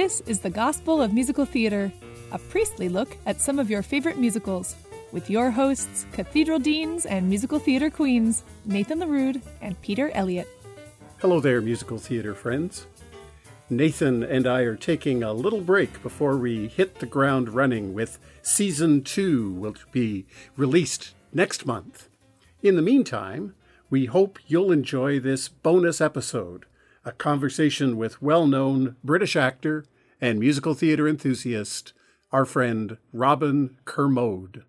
This is the Gospel of Musical Theater, a priestly look at some of your favorite musicals, with your hosts, Cathedral Deans and Musical Theater Queens, Nathan LeRud and Peter Elliott. Hello there, musical theater friends. Nathan and I are taking a little break before we hit the ground running with season two, which will be released next month. In the meantime, we hope you'll enjoy this bonus episode a conversation with well known British actor and musical theater enthusiast, our friend Robin Kermode.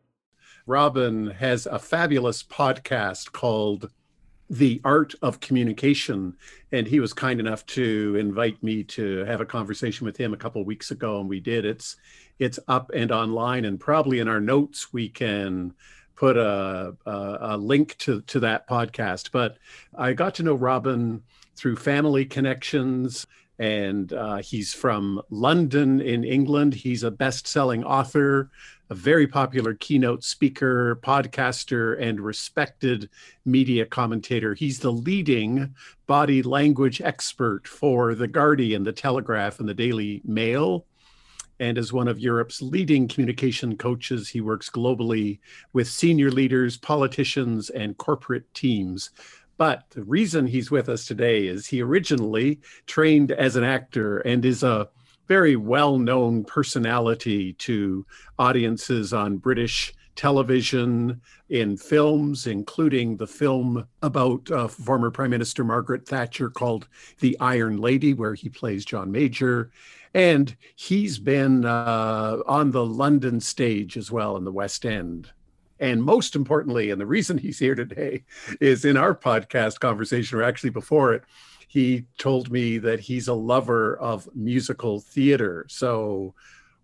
Robin has a fabulous podcast called The Art of Communication, and he was kind enough to invite me to have a conversation with him a couple weeks ago, and we did. It's it's up and online, and probably in our notes we can put a, a, a link to to that podcast. But I got to know Robin through family connections. And uh, he's from London in England. He's a best selling author, a very popular keynote speaker, podcaster, and respected media commentator. He's the leading body language expert for The Guardian, The Telegraph, and the Daily Mail. And as one of Europe's leading communication coaches, he works globally with senior leaders, politicians, and corporate teams. But the reason he's with us today is he originally trained as an actor and is a very well known personality to audiences on British television, in films, including the film about uh, former Prime Minister Margaret Thatcher called The Iron Lady, where he plays John Major. And he's been uh, on the London stage as well in the West End. And most importantly, and the reason he's here today is in our podcast conversation, or actually before it, he told me that he's a lover of musical theater. So,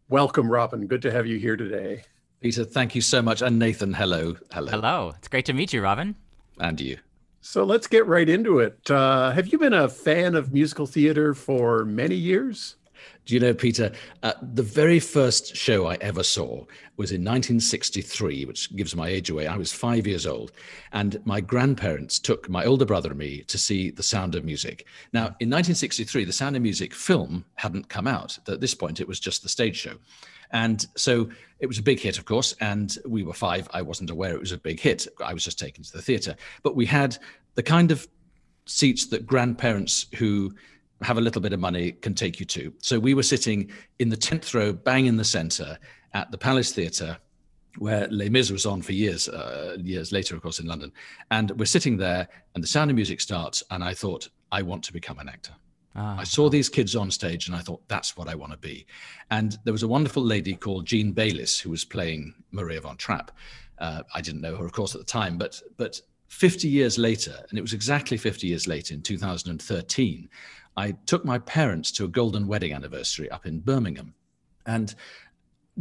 welcome, Robin. Good to have you here today. Peter, thank you so much. And Nathan, hello. Hello. Hello. It's great to meet you, Robin. And you. So, let's get right into it. Uh, have you been a fan of musical theater for many years? Do you know, Peter, uh, the very first show I ever saw was in 1963, which gives my age away. I was five years old, and my grandparents took my older brother and me to see The Sound of Music. Now, in 1963, The Sound of Music film hadn't come out. At this point, it was just the stage show. And so it was a big hit, of course, and we were five. I wasn't aware it was a big hit. I was just taken to the theatre. But we had the kind of seats that grandparents who have a little bit of money can take you to. So we were sitting in the 10th row, bang in the center at the Palace Theatre, where Les Mis was on for years, uh, years later, of course, in London. And we're sitting there, and the sound of music starts, and I thought, I want to become an actor. Ah. I saw these kids on stage, and I thought, that's what I want to be. And there was a wonderful lady called Jean Bayless who was playing Maria von Trapp. Uh, I didn't know her, of course, at the time, but but 50 years later, and it was exactly 50 years later in 2013, I took my parents to a golden wedding anniversary up in Birmingham. And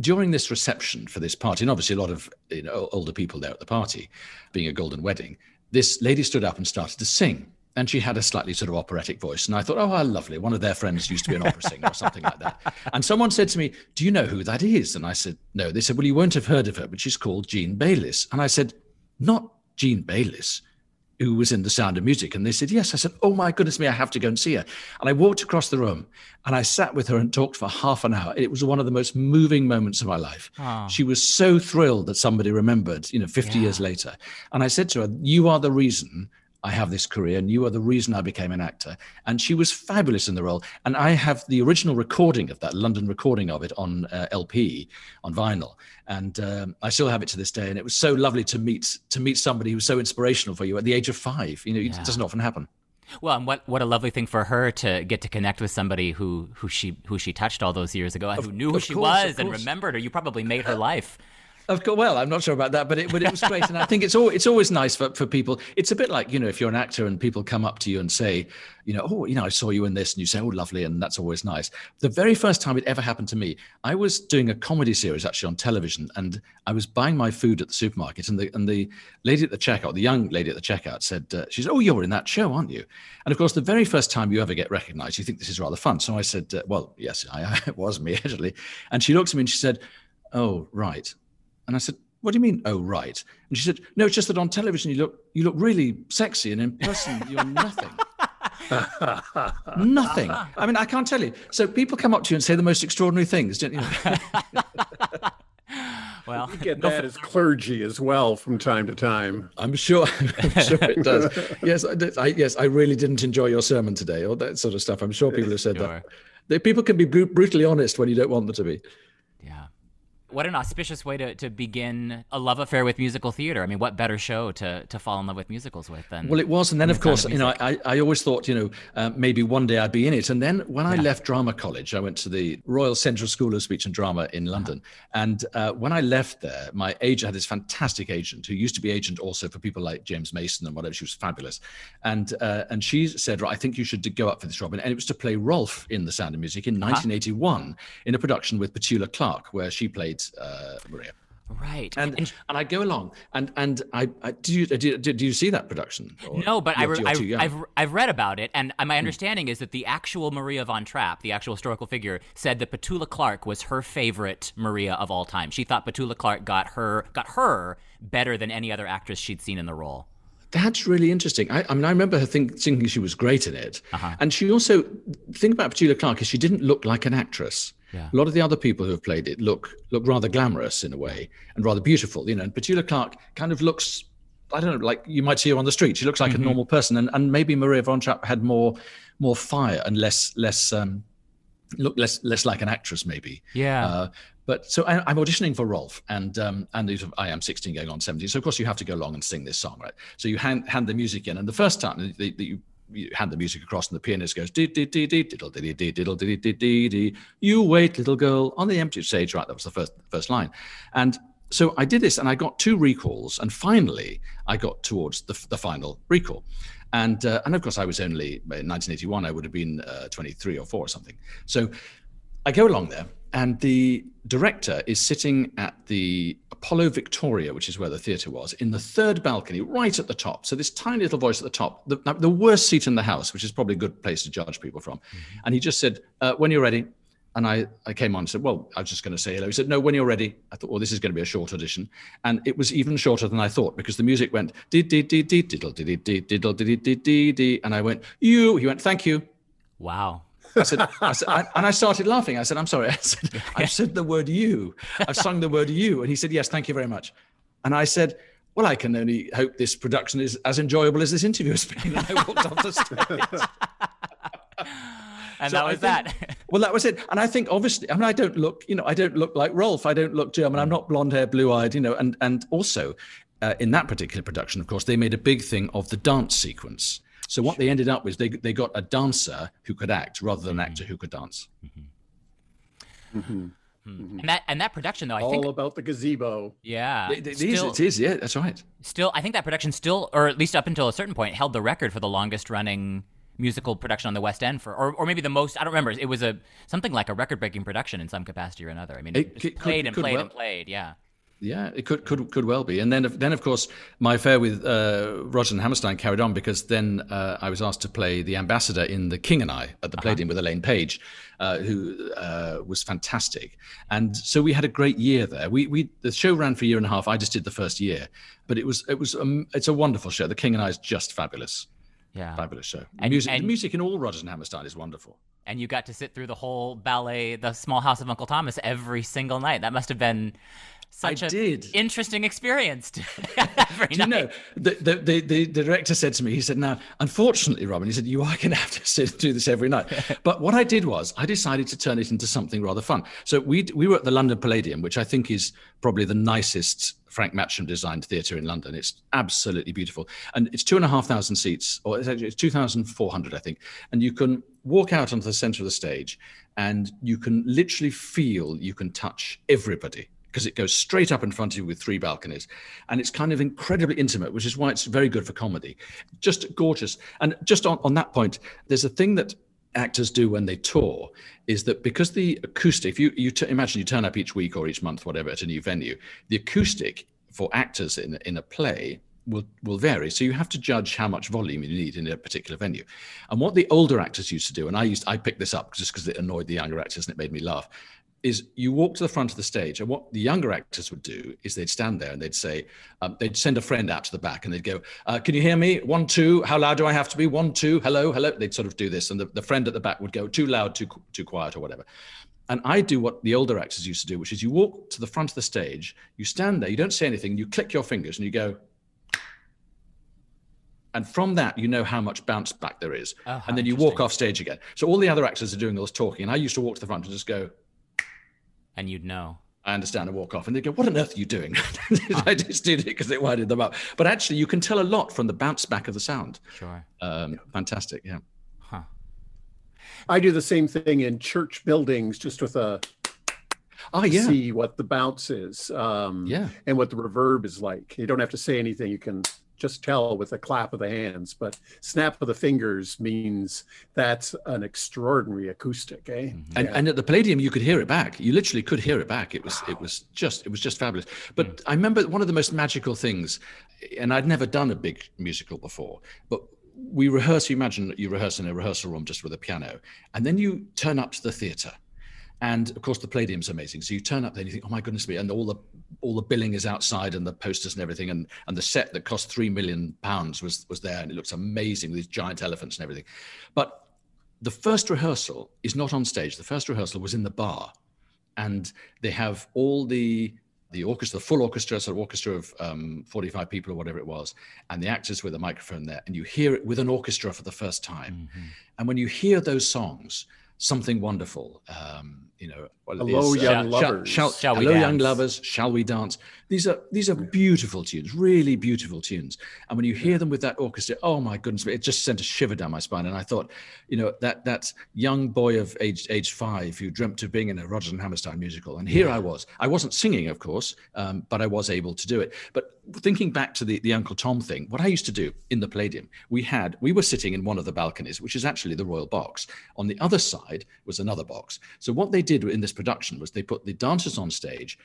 during this reception for this party, and obviously a lot of you know, older people there at the party, being a golden wedding, this lady stood up and started to sing. And she had a slightly sort of operatic voice. And I thought, oh, how lovely. One of their friends used to be an opera singer or something like that. And someone said to me, Do you know who that is? And I said, No. They said, Well, you won't have heard of her, but she's called Jean Bayless. And I said, Not Jean Bayless who was in The Sound of Music. And they said, Yes. I said, Oh my goodness me, I have to go and see her. And I walked across the room and I sat with her and talked for half an hour. It was one of the most moving moments of my life. Oh. She was so thrilled that somebody remembered, you know, 50 yeah. years later. And I said to her, You are the reason I have this career, and you are the reason I became an actor. And she was fabulous in the role. And I have the original recording of that, London recording of it on uh, LP, on vinyl, and um, I still have it to this day. And it was so lovely to meet to meet somebody who was so inspirational for you at the age of five. You know, yeah. it doesn't often happen. Well, and what what a lovely thing for her to get to connect with somebody who who she who she touched all those years ago and who knew who she course, was and remembered her. You probably made her life. Of course, well, I'm not sure about that, but it, but it was great, and I think it's all it's always nice for, for people. It's a bit like you know, if you're an actor and people come up to you and say, you know, oh, you know, I saw you in this, and you say, oh, lovely, and that's always nice. The very first time it ever happened to me, I was doing a comedy series actually on television, and I was buying my food at the supermarket, and the and the lady at the checkout, the young lady at the checkout, said, uh, she said, oh, you're in that show, aren't you? And of course, the very first time you ever get recognised, you think this is rather fun. So I said, uh, well, yes, I, I, it was me actually, and she looked at me and she said, oh, right. And I said, what do you mean? Oh, right. And she said, no, it's just that on television you look you look really sexy, and in person you're nothing. Nothing. I mean, I can't tell you. So people come up to you and say the most extraordinary things, don't you? well, we get that as clergy as well from time to time. I'm sure. I'm sure it does. yes, I, I, yes, I really didn't enjoy your sermon today, or that sort of stuff. I'm sure people have said sure. that. People can be brutally honest when you don't want them to be. What an auspicious way to, to begin a love affair with musical theater. I mean, what better show to, to fall in love with musicals with than? Well, it was, and then of course, of you know, I, I always thought, you know, uh, maybe one day I'd be in it. And then when yeah. I left drama college, I went to the Royal Central School of Speech and Drama in uh-huh. London. Uh-huh. And uh, when I left there, my agent had this fantastic agent who used to be agent also for people like James Mason and whatever. She was fabulous, and uh, and she said, right, I think you should go up for this, Robin. And it was to play Rolf in The Sound of Music in 1981 uh-huh. in a production with Petula Clark, where she played. Uh, Maria. Right, and and, and I go along, and and I, I do you do, do you see that production? Or no, but I, I have I've read about it, and my hmm. understanding mm. is that the actual Maria von Trapp, the actual historical figure, said that Petula Clark was her favorite Maria of all time. She thought Petula Clark got her got her better than any other actress she'd seen in the role. That's really interesting. I, I, mean, I remember her think, thinking she was great in it, uh-huh. and she also the thing about Petula Clark is she didn't look like an actress. Yeah. A lot of the other people who have played it look look rather glamorous in a way and rather beautiful, you know. And Petula Clark kind of looks, I don't know, like you might see her on the street. She looks like mm-hmm. a normal person, and and maybe Maria von Trapp had more more fire and less less um, look less less like an actress maybe. Yeah. Uh, but so I, am auditioning for Rolf, and um, and I am 16 going on 17. So of course you have to go along and sing this song, right? So you hand hand the music in, and the first time that you you hand the music across and the pianist goes dee dee dee dee diddle dee dee diddle you wait little girl on the empty stage. Right that was the first first line. And so I did this and I got two recalls and finally I got towards the, the final recall. And uh, and of course I was only in 1981 I would have been uh, 23 or 4 or something. So I go along there and the director is sitting at the Apollo Victoria, which is where the theatre was, in the third balcony, right at the top. So this tiny little voice at the top, the, the worst seat in the house, which is probably a good place to judge people from. Mm-hmm. And he just said, uh, "When you're ready." And I, I came on and said, Well, I was just going to say hello. He said, No, when you're ready. I thought, Well, this is going to be a short audition. And it was even shorter than I thought because the music went dee dee dee diddle dee diddle dee dee dee dee. And I went, You. He went, Thank you. Wow. I said, I said I, and I started laughing. I said, I'm sorry. I said, I've said the word you. I've sung the word you. And he said, Yes, thank you very much. And I said, Well, I can only hope this production is as enjoyable as this interview has been. And I walked off the stage. and so that was think, that. well, that was it. And I think obviously, I mean, I don't look, you know, I don't look like Rolf. I don't look German. I'm not blonde hair, blue eyed, you know, and and also uh, in that particular production, of course, they made a big thing of the dance sequence. So what they ended up with, they they got a dancer who could act rather than an actor who could dance. Mm-hmm. Mm-hmm. Mm-hmm. And that and that production though, I all think all about the gazebo. Yeah, it, it, still, is, it is. Yeah, that's right. Still, I think that production still, or at least up until a certain point, held the record for the longest running musical production on the West End for, or, or maybe the most. I don't remember. It was a something like a record breaking production in some capacity or another. I mean, it, it played could, and played well. and played. Yeah. Yeah, it could could could well be. And then then of course my affair with uh, Roger and Hammerstein carried on because then uh, I was asked to play the ambassador in The King and I at the uh-huh. Palladium with Elaine Paige, uh, who uh, was fantastic. And so we had a great year there. We we the show ran for a year and a half. I just did the first year, but it was it was um, it's a wonderful show. The King and I is just fabulous. Yeah, fabulous show. And, music, and, the music in all Rodgers and Hammerstein is wonderful and you got to sit through the whole ballet, The Small House of Uncle Thomas, every single night. That must have been such I a did. interesting experience. Do you know, the, the, the, the, director said to me, he said, now, unfortunately, Robin, he said, you are going to have to sit through this every night. but what I did was I decided to turn it into something rather fun. So we, we were at the London Palladium, which I think is probably the nicest Frank Matcham designed theatre in London. It's absolutely beautiful. And it's two and a half thousand seats, or it's, actually, it's 2,400, I think. And you can walk out onto the center of the stage and you can literally feel you can touch everybody because it goes straight up in front of you with three balconies. And it's kind of incredibly intimate, which is why it's very good for comedy. Just gorgeous. And just on, on that point, there's a thing that actors do when they tour is that because the acoustic, if you, you t- imagine you turn up each week or each month, whatever, at a new venue, the acoustic for actors in, in a play will will vary. So you have to judge how much volume you need in a particular venue. And what the older actors used to do, and I used I picked this up just because it annoyed the younger actors and it made me laugh, is you walk to the front of the stage, and what the younger actors would do is they'd stand there and they'd say, um, they'd send a friend out to the back and they'd go, uh, Can you hear me? One, two, how loud do I have to be? One, two, hello, hello. They'd sort of do this, and the, the friend at the back would go, Too loud, too, too quiet, or whatever. And I do what the older actors used to do, which is you walk to the front of the stage, you stand there, you don't say anything, you click your fingers and you go, and from that, you know how much bounce back there is. Oh, and then you walk off stage again. So all the other actors are doing all this talking. And I used to walk to the front and just go. And you'd know. I understand and walk off. And they go, What on earth are you doing? I just did it because it winded them up. But actually, you can tell a lot from the bounce back of the sound. Sure. Um, yeah. Fantastic. Yeah. Huh. I do the same thing in church buildings, just with a Oh yeah. See what the bounce is. Um, yeah. And what the reverb is like. You don't have to say anything. You can just tell with a clap of the hands, but snap of the fingers means that's an extraordinary acoustic, eh? Mm-hmm. And, and at the Palladium, you could hear it back. You literally could hear it back. It was wow. it was just it was just fabulous. But mm. I remember one of the most magical things, and I'd never done a big musical before, but we rehearse. You imagine you rehearse in a rehearsal room just with a piano, and then you turn up to the theatre and of course, the Palladium's amazing. So you turn up there and you think, oh my goodness me, and all the all the billing is outside and the posters and everything, and and the set that cost three million pounds was was there, and it looks amazing with these giant elephants and everything. But the first rehearsal is not on stage. The first rehearsal was in the bar, and they have all the the orchestra, the full orchestra, so orchestra of um, 45 people or whatever it was, and the actors with a microphone there, and you hear it with an orchestra for the first time. Mm-hmm. And when you hear those songs, something wonderful. Um, you know, hello, is, young uh, lovers. Shall, shall, shall hello, dance? young lovers. Shall we dance? These are these are beautiful tunes, really beautiful tunes. And when you hear them with that orchestra, oh my goodness, it just sent a shiver down my spine. And I thought, you know, that that young boy of age age five who dreamt of being in a Rodgers and Hammerstein musical, and here I was. I wasn't singing, of course, um, but I was able to do it. But thinking back to the the Uncle Tom thing, what I used to do in the Palladium, we had we were sitting in one of the balconies, which is actually the royal box. On the other side was another box. So what they did in this production was they put the dancers on stage,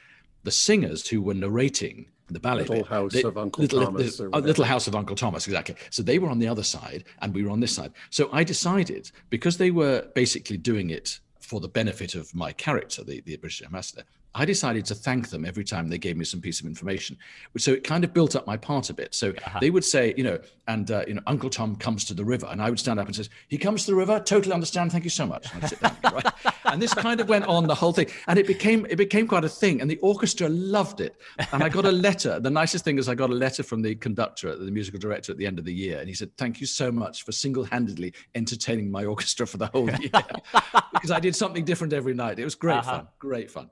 the singers who were narrating the ballet. Little bit, House they, of Uncle little, Thomas. The, little House of Uncle Thomas, exactly. So they were on the other side and we were on this side. So I decided, because they were basically doing it for the benefit of my character, the, the British ambassador, I decided to thank them every time they gave me some piece of information. So it kind of built up my part a bit. So uh-huh. they would say, you know, and uh, you know, Uncle Tom comes to the river, and I would stand up and says, "He comes to the river. Totally understand. Thank you so much." And sit down, right? and this kind of went on the whole thing, and it became it became quite a thing, and the orchestra loved it. And I got a letter. the nicest thing is, I got a letter from the conductor, the musical director, at the end of the year, and he said, "Thank you so much for single-handedly entertaining my orchestra for the whole year, because I did something different every night. It was great uh-huh. fun. Great fun."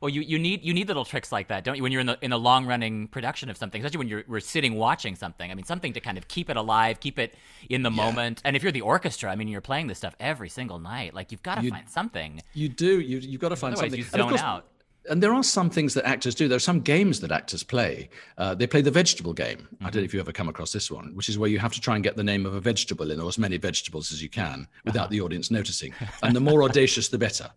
Well, you, you need you need little tricks like that, don't you? When you're in the in a long running production of something, especially when you're we're sitting watching something. I mean, something to kind of keep it alive, keep it in the yeah. moment. And if you're the orchestra, I mean, you're playing this stuff every single night. Like you've got to find something. You do. You you've got to find Otherwise something. You zone course, out. And there are some things that actors do. There are some games that actors play. Uh, they play the vegetable game. Mm-hmm. I don't know mm-hmm. if you ever come across this one, which is where you have to try and get the name of a vegetable in, or as many vegetables as you can, without uh-huh. the audience noticing. And the more audacious, the better.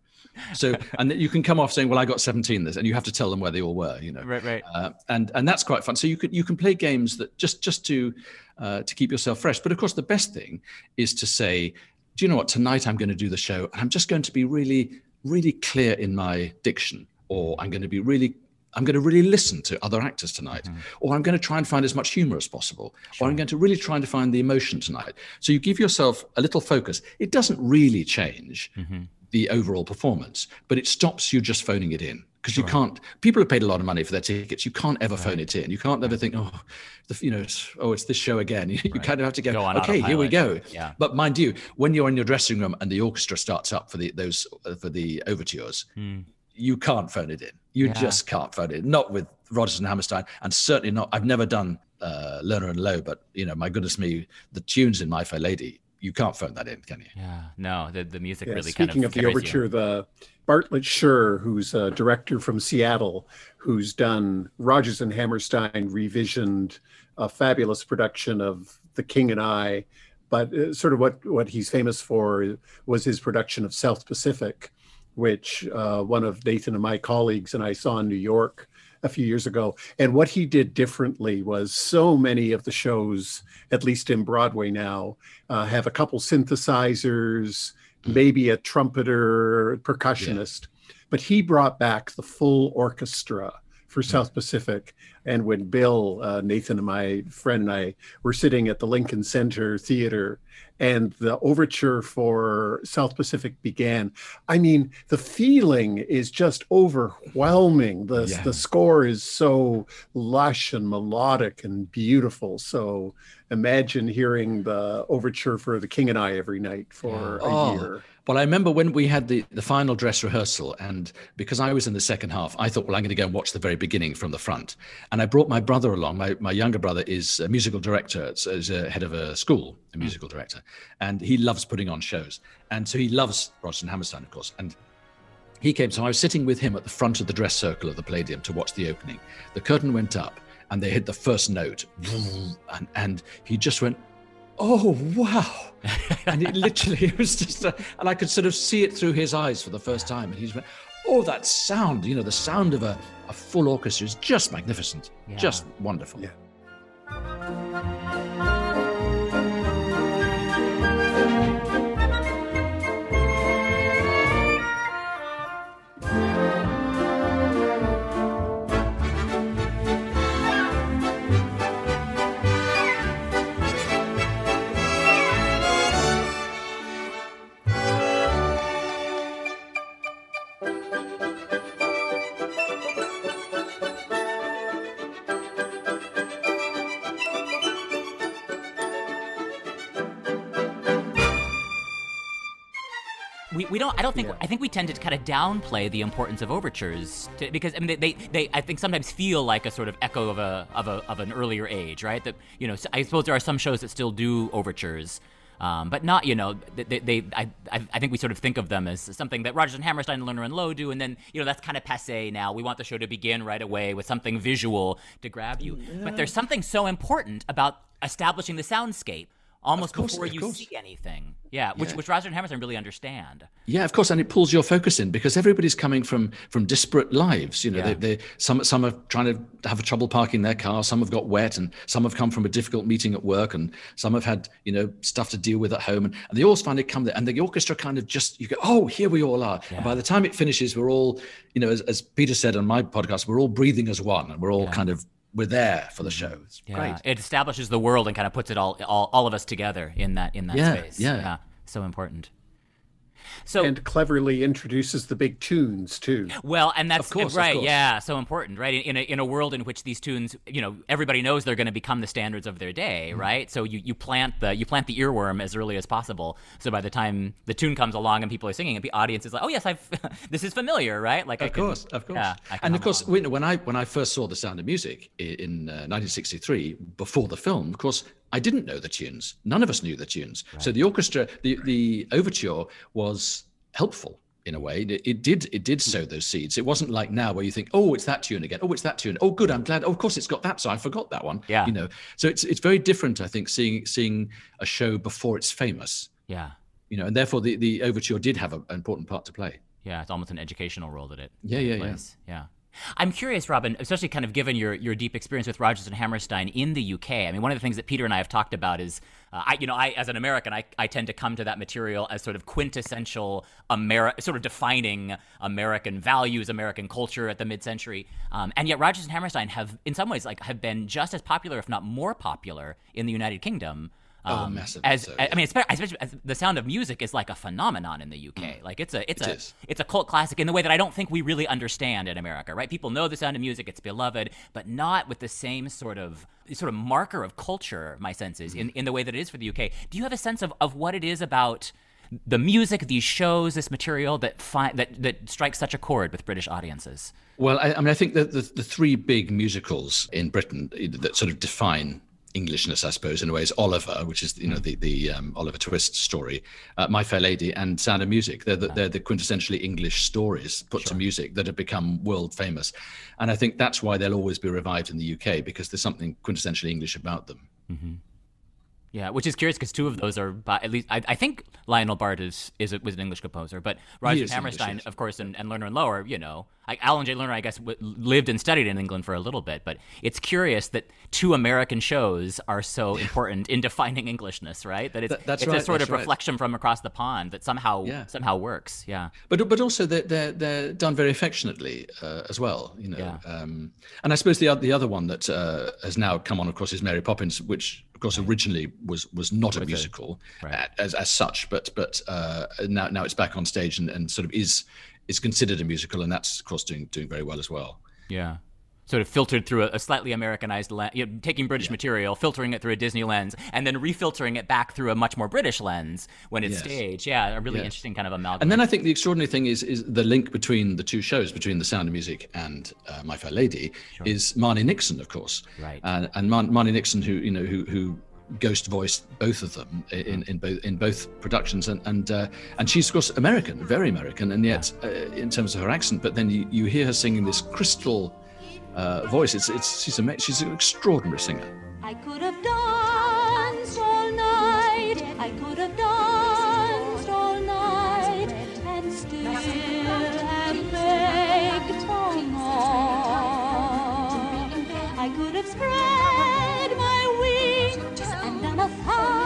So, and you can come off saying, "Well, I got 17 this," and you have to tell them where they all were. You know, right, right. Uh, and and that's quite fun. So you can you can play games that just just to uh, to keep yourself fresh. But of course, the best thing is to say, "Do you know what? Tonight I'm going to do the show, and I'm just going to be really really clear in my diction, or I'm going to be really I'm going to really listen to other actors tonight, mm-hmm. or I'm going to try and find as much humor as possible, sure. or I'm going to really try and find the emotion tonight. So you give yourself a little focus. It doesn't really change mm-hmm the overall performance, but it stops you just phoning it in because you can't. People have paid a lot of money for their tickets. You can't ever right. phone it in. You can't ever think, oh, the, you know, it's, oh, it's this show again. You, right. kind of have to go. go okay, here we go. Yeah. But mind you, when you're in your dressing room and the orchestra starts up for the those uh, for the overtures, hmm. you can't phone it in. You yeah. just can't phone it. In. Not with Rodgers and Hammerstein, and certainly not. I've never done uh, Lerner and Loewe, but you know, my goodness me, the tunes in My Fair Lady you can't phone that in, can you? Yeah, no. The the music yeah, really speaking kind of, of the overture, you. the Bartlett Sher, who's a director from Seattle, who's done Rodgers and Hammerstein revisioned a fabulous production of The King and I, but uh, sort of what what he's famous for was his production of South Pacific, which uh, one of Nathan and my colleagues and I saw in New York a few years ago. And what he did differently was so many of the shows, at least in Broadway now, uh, have a couple synthesizers, maybe a trumpeter, percussionist. Yeah. but he brought back the full orchestra for. South Pacific. And when Bill, uh, Nathan, and my friend and I were sitting at the Lincoln Center Theater and the overture for South Pacific began, I mean, the feeling is just overwhelming. The, yeah. the score is so lush and melodic and beautiful. So imagine hearing the overture for The King and I every night for yeah. a oh. year. Well, I remember when we had the, the final dress rehearsal, and because I was in the second half, I thought, well, I'm going to go and watch the very beginning from the front. And I brought my brother along. My, my younger brother is a musical director, is a head of a school, a hmm. musical mm. director, and he loves putting on shows. And so he loves Rodgers and Hammerstein, of course. And he came, so I was sitting with him at the front of the dress circle of the Palladium to watch the opening. The curtain went up, and they hit the first note, and, and he just went, oh wow. And it literally it was just a, and i could sort of see it through his eyes for the first time. And he's went oh that sound you know the sound of a, a full orchestra is just magnificent. Yeah. just wonderful. Yeah think. Yeah. I think we tend to kind of downplay the importance of overtures to, because I mean they, they, they I think sometimes feel like a sort of echo of a of a of an earlier age, right? That you know I suppose there are some shows that still do overtures. Um, but not, you know, they, they I, I think we sort of think of them as something that Rodgers and Hammerstein and Lerner and Loewe do, and then, you know, that's kind of passe now. We want the show to begin right away with something visual to grab you. Yeah. But there's something so important about establishing the soundscape almost course, before you see anything. Yeah, which yeah. which Rodgers and Hammerstein really understand. Yeah, of course, and it pulls your focus in because everybody's coming from from disparate lives. You know, yeah. they, they some some are trying to have a trouble parking their car, some have got wet, and some have come from a difficult meeting at work, and some have had you know stuff to deal with at home, and, and they all finally come there, and the orchestra kind of just you go, oh, here we all are. Yeah. And by the time it finishes, we're all, you know, as, as Peter said on my podcast, we're all breathing as one, and we're all kind of we're there for the show. It's yeah. great. It establishes the world and kind of puts it all, all, all of us together in that in that yeah, space. Yeah, yeah, so important. So and cleverly introduces the big tunes too. Well, and that's course, right. Yeah, so important, right? In a in a world in which these tunes, you know, everybody knows they're going to become the standards of their day, mm right? So you, you plant the you plant the earworm as early as possible. So by the time the tune comes along and people are singing, and the audience is like, oh yes, I've this is familiar, right? Like of can, course, of course. Yeah, and of course, along. when I when I first saw The Sound of Music in uh, 1963, before the film, of course, I didn't know the tunes. None of us knew the tunes. Right. So the orchestra, the, the overture was helpful in a way. It, it, did it did sow those seeds. It wasn't like now where you think, oh, it's that tune again. Oh, it's that tune. Oh, good. I'm glad. Oh, of course, it's got that. So I forgot that one. Yeah. You know. So it's it's very different. I think seeing seeing a show before it's famous. Yeah. You know, and therefore the the overture did have a, an important part to play. Yeah, it's almost an educational role that it. Yeah, yeah, plays. yeah. Yeah. I'm curious, Robin, especially kind of given your, your deep experience with Rodgers and Hammerstein in the UK. I mean, one of the things that Peter and I have talked about is, uh, I, you know, I as an American, I, I tend to come to that material as sort of quintessential Ameri- sort of defining American values, American culture at the mid-century. Um, and yet, Rodgers and Hammerstein have, in some ways, like have been just as popular, if not more popular, in the United Kingdom. Oh, um, oh, massive. As so, yeah. I mean, especially, especially the Sound of Music is like a phenomenon in the UK. Mm. Like it's a it's it a is. it's a cult classic in the way that I don't think we really understand in America. Right? People know the Sound of Music; it's beloved, but not with the same sort of sort of marker of culture. My sense is mm. in in the way that it is for the UK. Do you have a sense of of what it is about? the music, these shows, this material that fi- that that strikes such a chord with British audiences? Well, I, I mean, I think that the, the three big musicals in Britain that sort of define Englishness, I suppose, in a way, is Oliver, which is you know the the um, Oliver Twist story, uh, My Fair Lady, and Sound of Music. They're the, they're the quintessentially English stories put sure. to music that have become world famous, and I think that's why they'll always be revived in the UK because there's something quintessentially English about them. Mm-hmm. Yeah, which is curious because two of those are at least I, I think Lionel Bart is is a, was an English composer, but Roger Hammerstein, of course, and, and Lerner and Loewe, you know, I, Alan J. Lerner, I guess, w- lived and studied in England for a little bit, but it's curious that two American shows are so important in defining Englishness, right? That it's, Th- that's it's right, a sort of right. reflection from across the pond that somehow yeah. somehow works. Yeah, but but also they're they're, they're done very affectionately uh, as well, you know. Yeah. Um, and I suppose the the other one that uh, has now come on, of course, is Mary Poppins, which of course originally was was not a musical right. as as such but but uh, now now it's back on stage and, and sort of is is considered a musical and that's of course doing doing very well as well yeah sort of filtered through a, a slightly Americanized lens, you know, taking British yeah. material, filtering it through a Disney lens, and then refiltering it back through a much more British lens when it's yes. staged. Yeah, a really yes. interesting kind of amalgam. And then I think the extraordinary thing is is the link between the two shows, between The Sound of Music and uh, My Fair Lady, sure. is Marni Nixon, of course. Right. And, and Mar- Marni Nixon, who you know, who who ghost voiced both of them in, in both in both productions and and uh, and she's of course American very American and yet uh, in terms of her accent but then you, you hear her singing this crystal uh, voice. It's it's she's a she's an extraordinary singer. I could have danced all night. I could have danced all night and still have begged for more. I could have spread my wings and done a thousand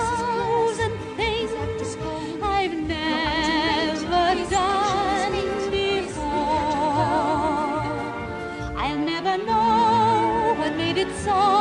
it's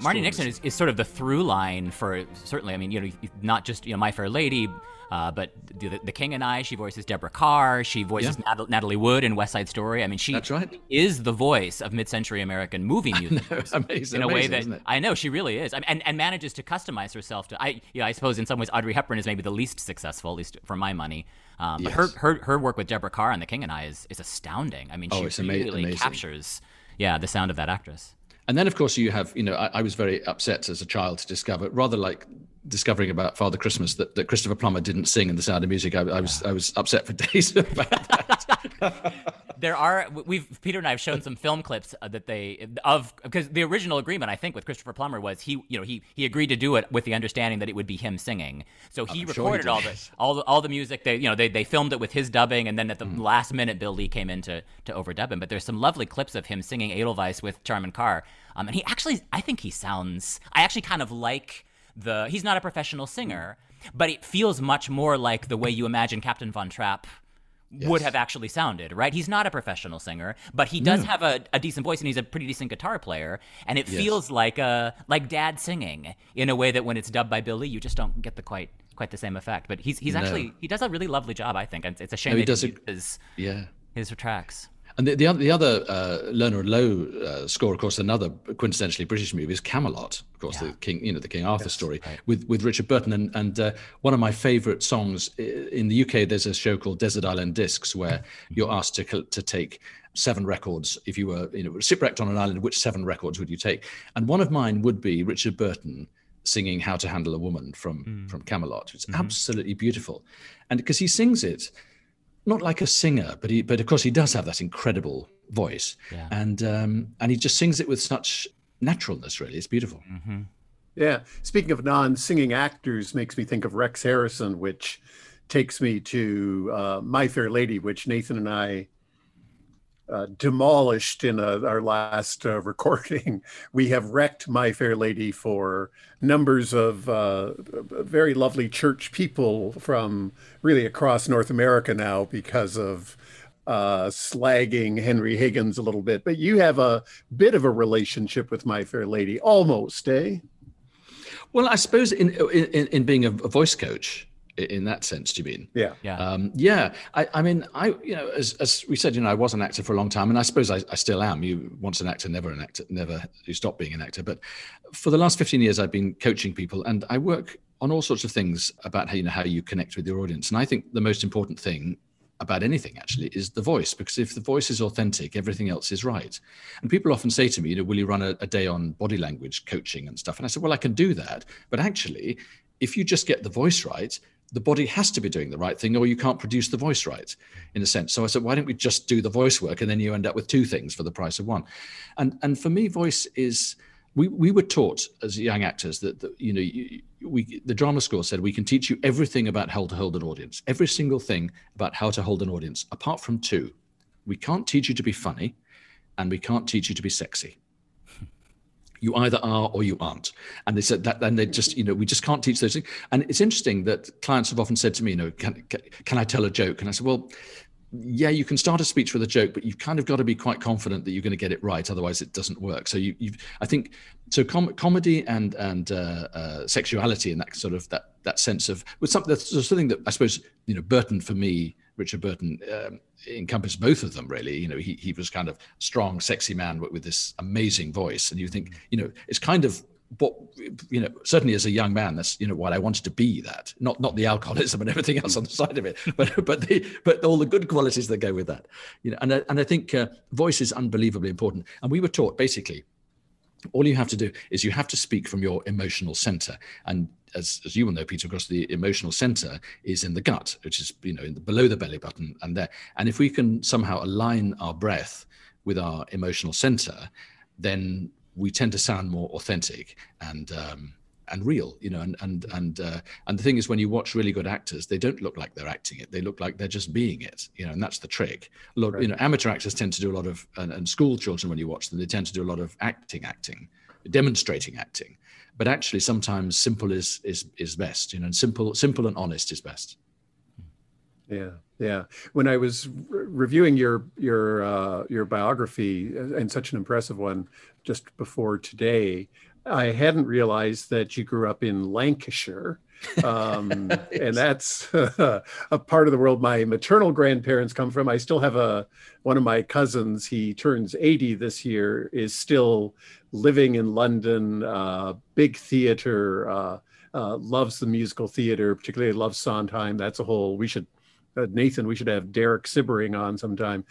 Marni Nixon is, is sort of the through line for certainly. I mean, you know, not just you know My Fair Lady, uh, but the, the, King and I. She voices Deborah Kerr. She voices yeah. Nat- Natalie Wood in West Side Story. I mean, she right. is the voice of mid-century American movie music amazing, in a way that I know she really is, I mean, and and manages to customize herself to. I yeah, I suppose in some ways Audrey Hepburn is maybe the least successful, at least for my money. Um, yes. But her, her her work with Deborah Kerr on The King and I is is astounding. I mean, she oh, really amazing. captures yeah the sound of that actress. And then, of course, you have, you know, I, I, was very upset as a child to discover, rather like discovering about Father Christmas, that, that Christopher Plummer didn't sing in The Sound of Music. I, I was I was upset for days about that. there are we've Peter and I have shown some film clips uh, that they of because the original agreement I think with Christopher Plummer was he you know he he agreed to do it with the understanding that it would be him singing. So he I'm recorded sure he all the all the all the music. They you know they they filmed it with his dubbing, and then at the mm. last minute, Bill Lee came in to to overdub him. But there's some lovely clips of him singing Edelweiss with Charmian Carr um, and he actually, I think he sounds, I actually kind of like the, he's not a professional singer, but it feels much more like the way you imagine Captain Von Trapp Yes. would have actually sounded, right? He's not a professional singer, but he does no. have a, a, decent voice and he's a pretty decent guitar player. And it yes. feels like a like dad singing in a way that when it's dubbed by Billy, you just don't get the quite quite the same effect. But he's he's no. actually he does a really lovely job, I think. It's a shame no, he does a, his yeah his tracks. And the, the other, the other uh, Lerner and Loewe uh, score, of course, another quintessentially British movie is Camelot, of course, yeah. the King, you know, the King Arthur yes, story right. with with Richard Burton. And and uh, one of my favourite songs in the UK, there's a show called Desert Island Discs where mm-hmm. you're asked to to take seven records. If you were, you know, shipwrecked on an island, which seven records would you take? And one of mine would be Richard Burton singing "How to Handle a Woman" from mm. from Camelot. It's mm-hmm. absolutely beautiful, and because he sings it not like a singer, but he, but of course he does have that incredible voice, yeah. and um, and he just sings it with such naturalness. Really, it's beautiful. Mm-hmm. Yeah. Speaking of non-singing actors, makes me think of Rex Harrison, which takes me to uh, My Fair Lady, which Nathan and I uh, demolished in a, our last uh, recording. We have wrecked My Fair Lady for numbers of uh, very lovely church people from really across North America now because of uh, slagging Henry Higgins a little bit. But you have a bit of a relationship with My Fair Lady, almost, eh? Well, I suppose in in, in being a voice coach, in that sense do you mean? Yeah. Yeah. Um, yeah. I, I mean i you know as, as we said you know i was an actor for a long time and i suppose I, I still am. You once an actor never an actor never you stop being an actor. But for the last 15 years i've been coaching people and i work on all sorts of things about how you know how you connect with your audience. And i think the most important thing about anything actually is the voice because if the voice is authentic everything else is right. And people often say to me you know will you run a, a, day on body language coaching and stuff? And i said well i can do that but actually if you just get the voice right the body has to be doing the right thing or you can't produce the voice right in a sense. So i said why don't we just do the voice work? And then you end up with two things for the price of one. And and for me voice is we, we were taught as young actors that, that you know you, we the drama school said we can teach you everything about how to hold an audience every single thing about how to hold an audience apart from two. We can't teach you to be funny and we can't teach you to be sexy you either are or you aren't and they said that then they just you know we just can't teach those things and it's interesting that clients have often said to me you know can, can, i tell a joke and i said well yeah, you can start a speech with a joke, but you've kind of got to be quite confident that you're going to get it right. Otherwise, it doesn't work. So you, have I think, so com- comedy and and uh, uh, sexuality and that sort of that that sense of was something that's something that I suppose you know Burton for me, Richard Burton um, encompassed both of them really. You know, he he was kind of strong, sexy man with, with this amazing voice, and you think you know it's kind of what you know certainly as a young man that's you know what i wanted to be that. Not not the alcoholism and everything else on the side of it but but the but all the good qualities that go with that you know. And I, and i think uh, voice is unbelievably important. And we were taught basically all you have to do is you have to speak from your emotional center. And as, as you will know peter of course the emotional center is in the gut which is you know the, below the belly button and there and if we can somehow align our breath with our emotional center then we tend to sound more authentic and um, and real, you know. And and and uh, and the thing is, when you watch really good actors, they don't look like they're acting it; they look like they're just being it, you know. And that's the trick. A lot, right. you know, amateur actors tend to do a lot of, and, and school children, when you watch them, they tend to do a lot of acting, acting, demonstrating acting. But actually, sometimes simple is is is best, you know. And simple, simple and honest is best. Yeah, yeah. When I was re- reviewing your your uh, your biography, uh, and such an impressive one, just before today, I hadn't realized that you grew up in Lancashire. Um. And that's uh, a part of the world my maternal grandparents come from. I still have a one of my cousins. He turns 80 this year. Is still living in London. Uh, big theater. Uh, uh loves the musical theater. Particularly loves Sondheim. That's a whole. We should uh, Nathan, we should have Derek Sibering on sometime.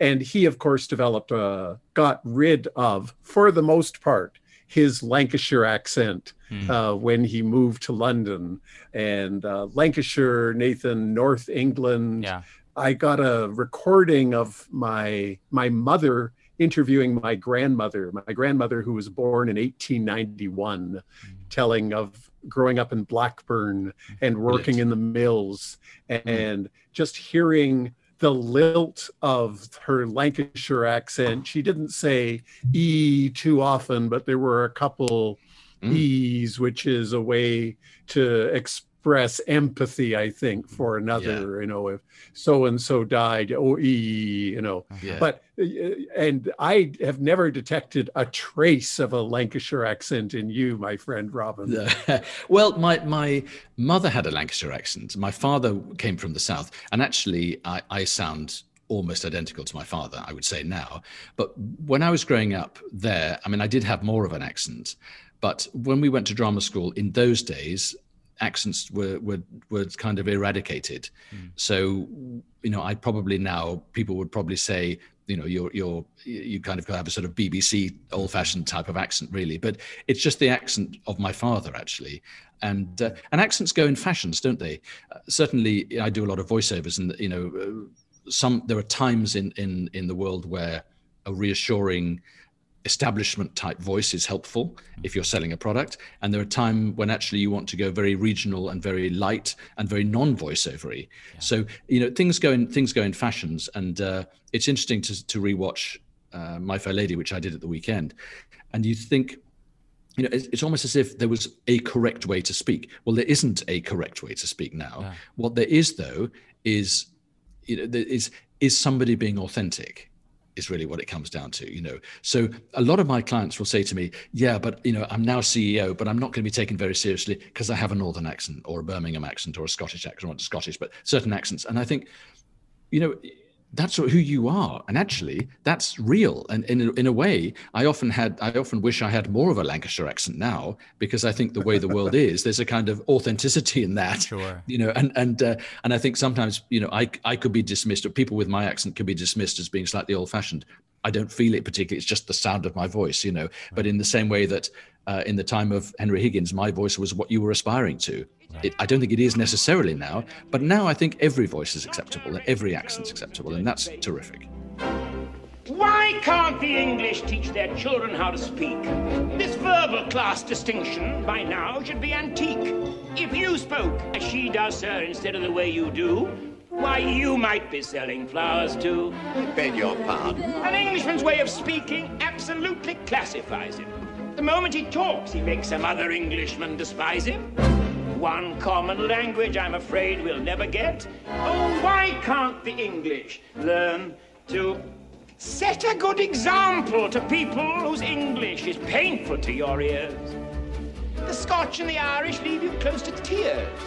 And he, of course, developed, uh, got rid of, for the most part, his Lancashire accent mm. uh, when he moved to London. And uh, Lancashire, Nathan, North England. Yeah. I got a recording of my my mother interviewing my grandmother, my grandmother who was born in 1891, mm. telling of growing up in Blackburn and working in the mills mm-hmm. and just hearing the lilt of her Lancashire accent. She didn't say E too often, but there were a couple mm. E's, which is a way to express express empathy, I think, for another, yeah. you know, if so and so died, oh, you know. Yeah. But, uh, and I have never detected a trace of a Lancashire accent in you, my friend Robin. well, my, my mother had a Lancashire accent. My father came from the South. And actually, I, I sound almost identical to my father, I would say now. But when I was growing up there, I mean, I did have more of an accent. But when we went to drama school in those days, accents were were were kind of eradicated. Mm. So you know, I probably now people would probably say you know you're you're you kind of have a sort of BBC old fashioned type of accent really, but it's just the accent of my father actually. And uh, and accents go in fashions, don't they? Uh, certainly, I do a lot of voiceovers, and you know, uh, some there are times in in in the world where a reassuring establishment type voice is helpful if you're selling a product. And there are times when actually you want to go very regional and very light and very non voiceovery yeah. so you know things go in things go in fashions. And uh, it's interesting to, to rewatch uh, my fair lady which i did at the weekend. And you think you know it's, it's, almost as if there was a correct way to speak. Well there isn't a correct way to speak now. Yeah. what there is though is you know there is is somebody being authentic is really what it comes down to you know. So a lot of my clients will say to me yeah but you know i'm now ceo but i'm not going to be taken very seriously because i have a northern accent or a birmingham accent or a scottish accent or scottish but certain accents. And i think you know that's who you are. And actually that's real. And in a, in a way i often had i often wish i had more of a lancashire accent now because i think the way the world is there's a kind of authenticity in that sure. you know and and uh, and i think sometimes you know i i could be dismissed or people with my accent could be dismissed as being slightly old fashioned i don't feel it particularly it's just the sound of my voice you know. But in the same way that uh, in the time of henry higgins my voice was what you were aspiring to it, I don't think it is necessarily now, but now I think every voice is acceptable and every accent's acceptable, and that's terrific. Why can't the English teach their children how to speak? This verbal class distinction by now should be antique. If you spoke as she does, sir, instead of the way you do, why, you might be selling flowers too. I beg your pardon. An Englishman's way of speaking absolutely classifies him. The moment he talks, he makes some other Englishman despise him one common language I'm afraid we'll never get. Oh, why can't the English learn to set a good example to people whose English is painful to your ears? The Scotch and the Irish leave you close to tears.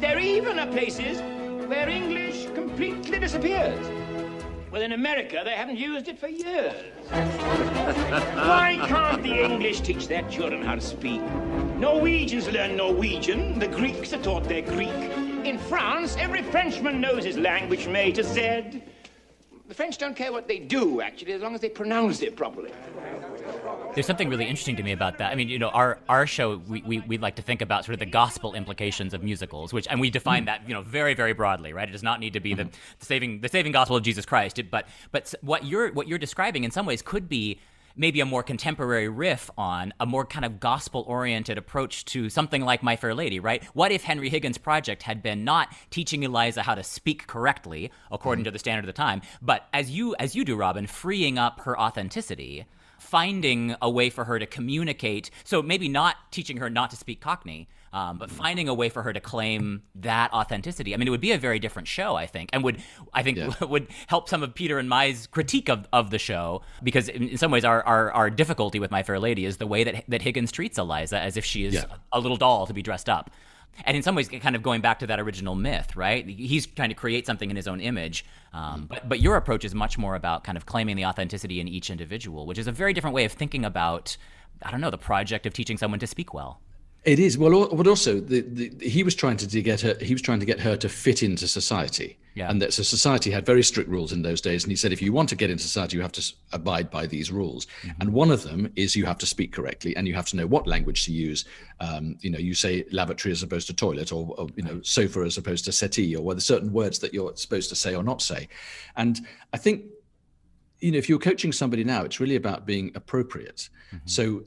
There even are places where English completely disappears. Well, in America, they haven't used it for years. Why can't the English teach their children how to speak? Norwegians learn Norwegian. The Greeks are taught their Greek. In France, every Frenchman knows his language from A to Z. The French don't care what they do, actually, as long as they pronounce it properly. There's something really interesting to me about that. I mean, you know, our, our show, we, we, we like to think about sort of the gospel implications of musicals, which, and we define mm. that, you know, very, very broadly, right? It does not need to be mm-hmm. the, the, saving, the saving gospel of Jesus Christ. But, but what you're, what you're describing in some ways could be maybe a more contemporary riff on a more kind of gospel oriented approach to something like My Fair Lady, right? What if Henry Higgins' project had been not teaching Eliza how to speak correctly according mm-hmm. to the standard of the time, but as you as you do, Robin, freeing up her authenticity, finding a way for her to communicate. So maybe not teaching her not to speak Cockney, um, but finding a way for her to claim that authenticity. I mean, it would be a very different show, I think, and would I think yeah. would help some of Peter and Mai's critique of, of the show because in, in some ways our, our, our difficulty with My Fair Lady is the way that that Higgins treats Eliza as if she is yeah. a little doll to be dressed up. And in some ways, kind of going back to that original myth, right? He's trying to create something in his own image. Um, but, but your approach is much more about kind of claiming the authenticity in each individual, which is a very different way of thinking about, I don't know, the project of teaching someone to speak well. It is well, but also the, the, he was trying to get her. He was trying to get her to fit into society, yeah. and that so society had very strict rules in those days. And he said, if you want to get into society, you have to abide by these rules. Mm-hmm. And one of them is you have to speak correctly, and you have to know what language to use. Um, you know, you say lavatory as opposed to toilet, or, or you know, sofa as opposed to settee, or whether certain words that you're supposed to say or not say. And I think you know if you're coaching somebody now it's really about being appropriate mm-hmm. so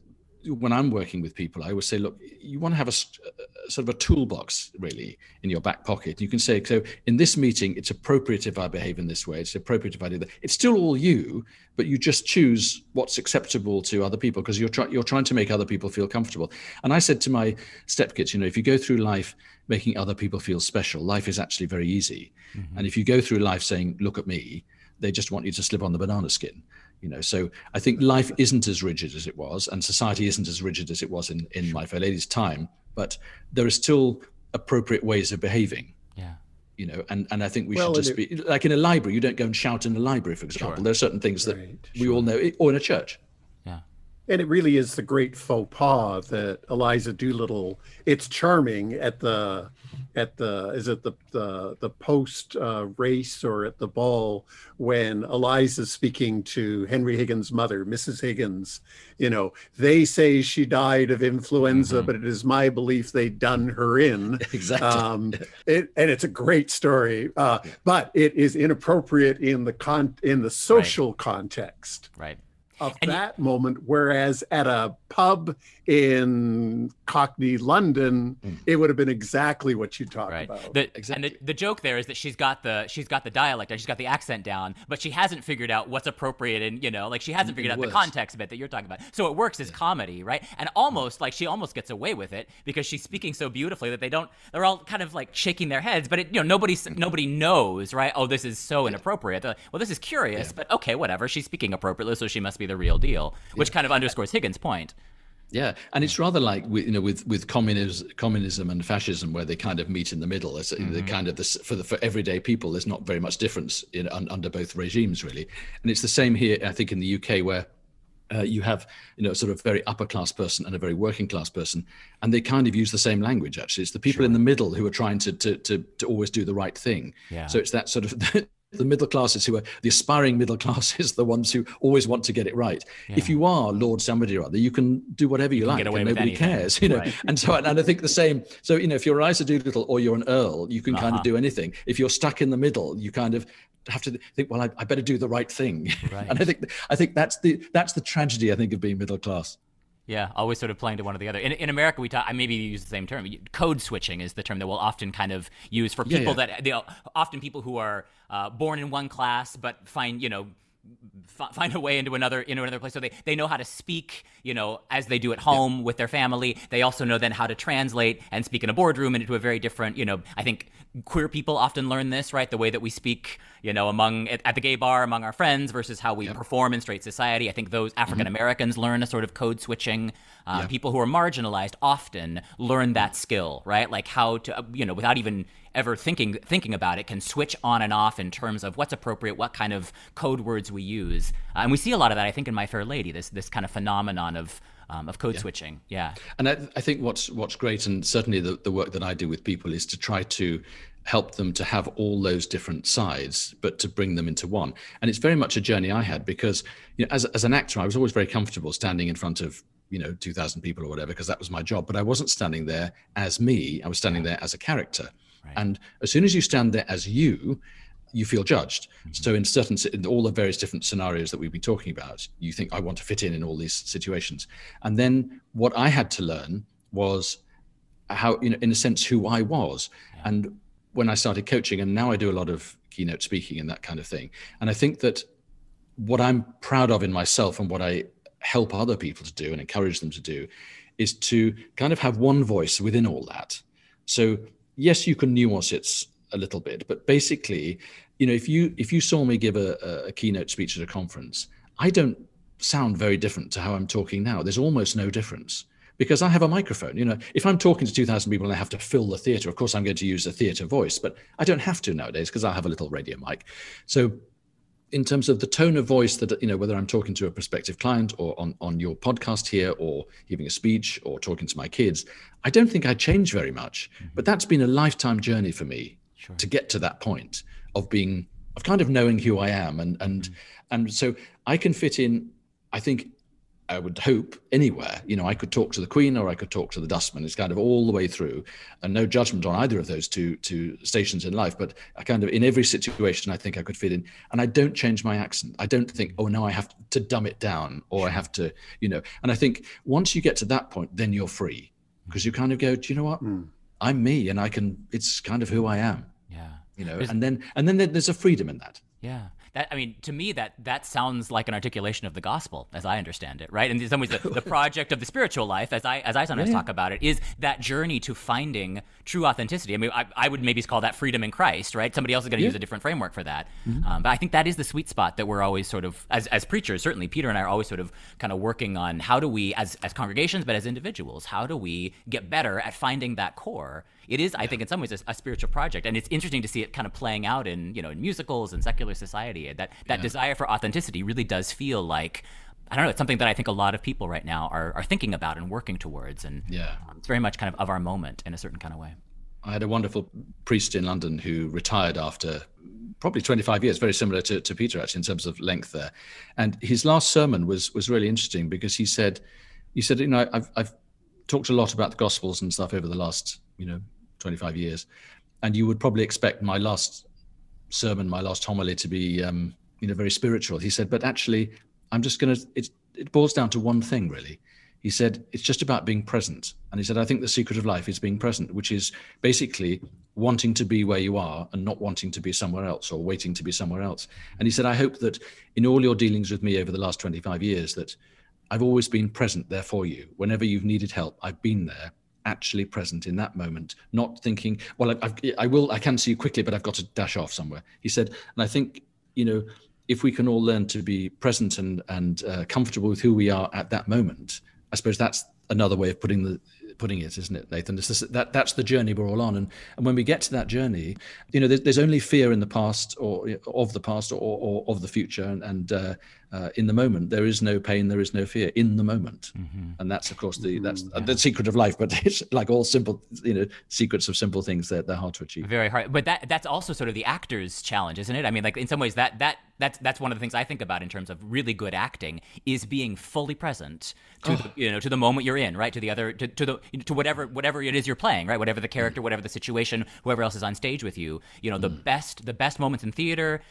when I'm working with people, I always say, look, you want to have a, a, sort of a toolbox really in your back pocket. You can say, so in this meeting, it's appropriate if I behave in this way. It's appropriate if I do that. It's still all you, but you just choose what's acceptable to other people because you're trying you're trying to make other people feel comfortable. And I said to my stepkids, you know, if you go through life making other people feel special, life is actually very easy. Mm-hmm. And if you go through life saying, look at me, they just want you to slip on the banana skin you know so i think life isn't as rigid as it was and society isn't as rigid as it was in in my fair lady's time but there are still appropriate ways of behaving. Yeah. You know and and i think we well, should just be like in a library you don't go and shout in a library for example. Sure. there are certain things that right, we sure. all know or in a church. yeah and it really is the great faux pas that eliza doolittle it's charming at the at the is it the the, the post uh, race or at the ball when Eliza's speaking to Henry Higgins' mother, Mrs. Higgins. You know, they say she died of influenza, mm-hmm. but it is my belief they done her in. Exactly. Um, it, and it's a great story, uh, but it is inappropriate in the con in the social right. context. Right. Of and that you, moment. Whereas at a pub in Cockney London, mm. it would have been exactly what you talked right. about. The, exactly. And the, the joke there is that she's got the she's got the dialect and she's got the accent down, but she hasn't figured out what's appropriate and you know, like she hasn't figured out the context bit that you're talking about. So it works as yeah. comedy, right? And almost like she almost gets away with it because she's speaking so beautifully that they don't they're all kind of like shaking their heads, but it, you know, nobody nobody knows, right? Oh, this is so inappropriate. Like, well, this is curious, yeah. but okay, whatever. She's speaking appropriately, so she must be the real deal, which yeah. kind of underscores Higgins' point. Yeah, and it's rather like you know with with communism, communism and fascism, where they kind of meet in the middle. It's mm-hmm. the kind of the, for the for everyday people, there's not very much difference in under both regimes really, and it's the same here. I think in the UK where. Uh, you have, you know, sort of very upper class person and a very working class person, and they kind of use the same language. Actually, it's the people sure. in the middle who are trying to, to to to always do the right thing. Yeah. So it's that sort of the middle classes who are the aspiring middle classes, the ones who always want to get it right. Yeah. If you are Lord somebody or other, you can do whatever you, you like, and nobody cares, you know. Right. And so, and I think the same. So, you know, if you're Eliza Doolittle or you're an Earl, you can uh-huh. kind of uh-huh. do anything. If you're stuck in the middle, you kind of have to think, well, I, I better do the right thing. Right. and I think I think that's the that's the tragedy I think of being middle class. Yeah, always sort of playing to one or the other. In, in America, we talk. I maybe use the same term. Code switching is the term that we'll often kind of use for people yeah, yeah. that they often people who are uh, born in one class but find you know f- find a way into another into another place. So they, they know how to speak, you know, as they do at home yeah. with their family. They also know then how to translate and speak in a boardroom and into a very different, you know, I think queer people often learn this, right? The way that we speak, you know, among at, the gay bar among our friends versus how we yep. perform in straight society. I think those African Americans mm-hmm. learn a sort of code switching. Uh, yep. People who are marginalized often learn that skill, right? Like how to, you know, without even ever thinking thinking about it can switch on and off in terms of what's appropriate, what kind of code words we use, uh, and we see a lot of that. I think in My Fair Lady, this this kind of phenomenon of um, of code yeah. switching. Yeah, and I, I, think what's what's great, and certainly the, the work that I do with people is to try to help them to have all those different sides, but to bring them into one. And it's very much a journey I had because, you know, as as an actor, I was always very comfortable standing in front of you know 2000 people or whatever because that was my job but i wasn't standing there as me i was standing there as a character Right. And as soon as you stand there as you, you feel judged. Mm-hmm. So in certain, in all the various different scenarios that we've been talking about, you think I want to fit in in all these situations. And then what I had to learn was how, you know, in a sense, who I was. Yeah. And when I started coaching, and now I do a lot of keynote speaking and that kind of thing. And I think that what I'm proud of in myself and what I help other people to do and encourage them to do is to kind of have one voice within all that. So yes, you can nuance it a little bit, but basically, you know, if you if you saw me give a, a keynote speech at a conference, I don't sound very different to how I'm talking now. There's almost no difference because I have a microphone. You know, if I'm talking to 2,000 people and I have to fill the theater, of course I'm going to use a theater voice, but I don't have to nowadays because I have a little radio mic. So in terms of the tone of voice that you know whether i'm talking to a prospective client or on, on your podcast here or giving a speech or talking to my kids i don't think i change very much mm-hmm. but that's been a lifetime journey for me sure. to get to that point of being of kind of knowing who i am and and mm-hmm. and so i can fit in i think I would hope anywhere. You know, I could talk to the Queen or I could talk to the Dustman. It's kind of all the way through, and no judgment on either of those two two stations in life. But I kind of in every situation, I think I could fit in, and I don't change my accent. I don't think, oh now I have to dumb it down or I have to, you know. And I think once you get to that point, then you're free because you kind of go, do you know what? Mm. I'm me, and I can. It's kind of who I am. Yeah. You know, and then and then there's a freedom in that. Yeah. That, I mean, to me, that that sounds like an articulation of the gospel, as I understand it, right? And in some ways, the, the project of the spiritual life, as I as I sometimes yeah. talk about it, is that journey to finding true authenticity. I mean, I, I would maybe call that freedom in Christ, right? Somebody else is going to yeah. use a different framework for that, mm-hmm. um, but I think that is the sweet spot that we're always sort of, as as preachers, certainly Peter and I are always sort of kind of working on how do we, as as congregations, but as individuals, how do we get better at finding that core it is, I think, in some ways, a, a, spiritual project, and it's interesting to see it kind of playing out in you know in musicals and secular society. That that desire for authenticity really does feel like I don't know. It's something that I think a lot of people right now are, are thinking about and working towards, and yeah, um, it's very much kind of of our moment in a certain kind of way. I had a wonderful priest in London who retired after probably 25 years, very similar to, to Peter actually in terms of length there. And his last sermon was was really interesting because he said, he said, you know, I've I've talked a lot about the Gospels and stuff over the last you know 25 years. And you would probably expect my last sermon, my last homily to be, um, you know, very spiritual. He said, but actually, I'm just going to, it boils down to one thing, really. He said, it's just about being present. And he said, I think the secret of life is being present, which is basically wanting to be where you are and not wanting to be somewhere else or waiting to be somewhere else. And he said, I hope that in all your dealings with me over the last 25 years, that I've always been present there for you. Whenever you've needed help, I've been there actually present in that moment, not thinking, well, I've, I will, I can see you quickly, but I've got to dash off somewhere. He said, and I think, you know, if we can all learn to be present and and uh, comfortable with who we are at that moment, I suppose that's another way of putting the putting it, isn't it, Nathan? This, that that's the journey we're all on, and and when we get to that journey, you know, there's, there's only fear in the past or of the past or, or of the future, and, and uh, uh, in the moment there is no pain, there is no fear in the moment, mm-hmm. and that's of course the that's yeah. the secret of life. But it's like all simple, you know, secrets of simple things that they're hard to achieve. Very hard, but that that's also sort of the actor's challenge, isn't it? I mean, like in some ways that that that's that's one of the things I think about in terms of really good acting is being fully present to oh. the you know to the moment you're in, right? To the other to, to the to whatever whatever it is you're playing, right? Whatever the character, whatever the situation, whoever else is on stage with you. You know, the mm. best the best moments in theater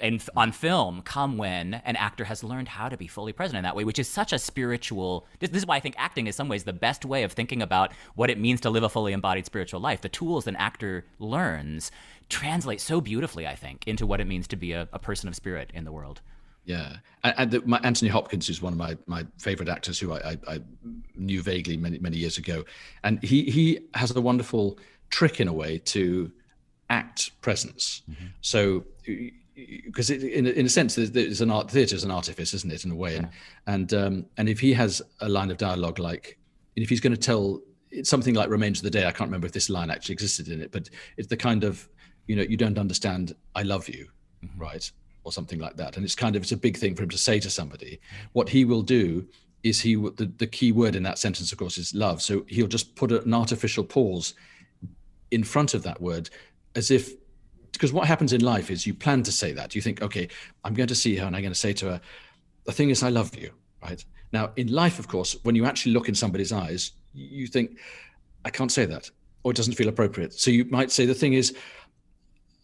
and on film come when an actor has learned how to be fully present in that way, which is such a spiritual. This, this, is why I think acting is some ways the best way of thinking about what it means to live a fully embodied spiritual life. The tools an actor learns translate so beautifully, I think, into what it means to be a, a person of spirit in the world. Yeah, and, and the, my, Anthony Hopkins is one of my my favorite actors who I, I, I knew vaguely many many years ago, and he he has a wonderful trick in a way to act presence. Mm-hmm. So because in, in a sense there's, an art theatre is an artifice isn't it in a way yeah. and and um, and if he has a line of dialogue like if he's going to tell something like remains of the day i can't remember if this line actually existed in it but it's the kind of you know you don't understand i love you mm-hmm. right or something like that and it's kind of it's a big thing for him to say to somebody what he will do is he the, the key word in that sentence of course is love so he'll just put an artificial pause in front of that word as if because what happens in life is you plan to say that. You think, okay, I'm going to see her and I'm going to say to her, the thing is, I love you, right? Now, in life, of course, when you actually look in somebody's eyes, you think, I can't say that, or it doesn't feel appropriate. So you might say, the thing is,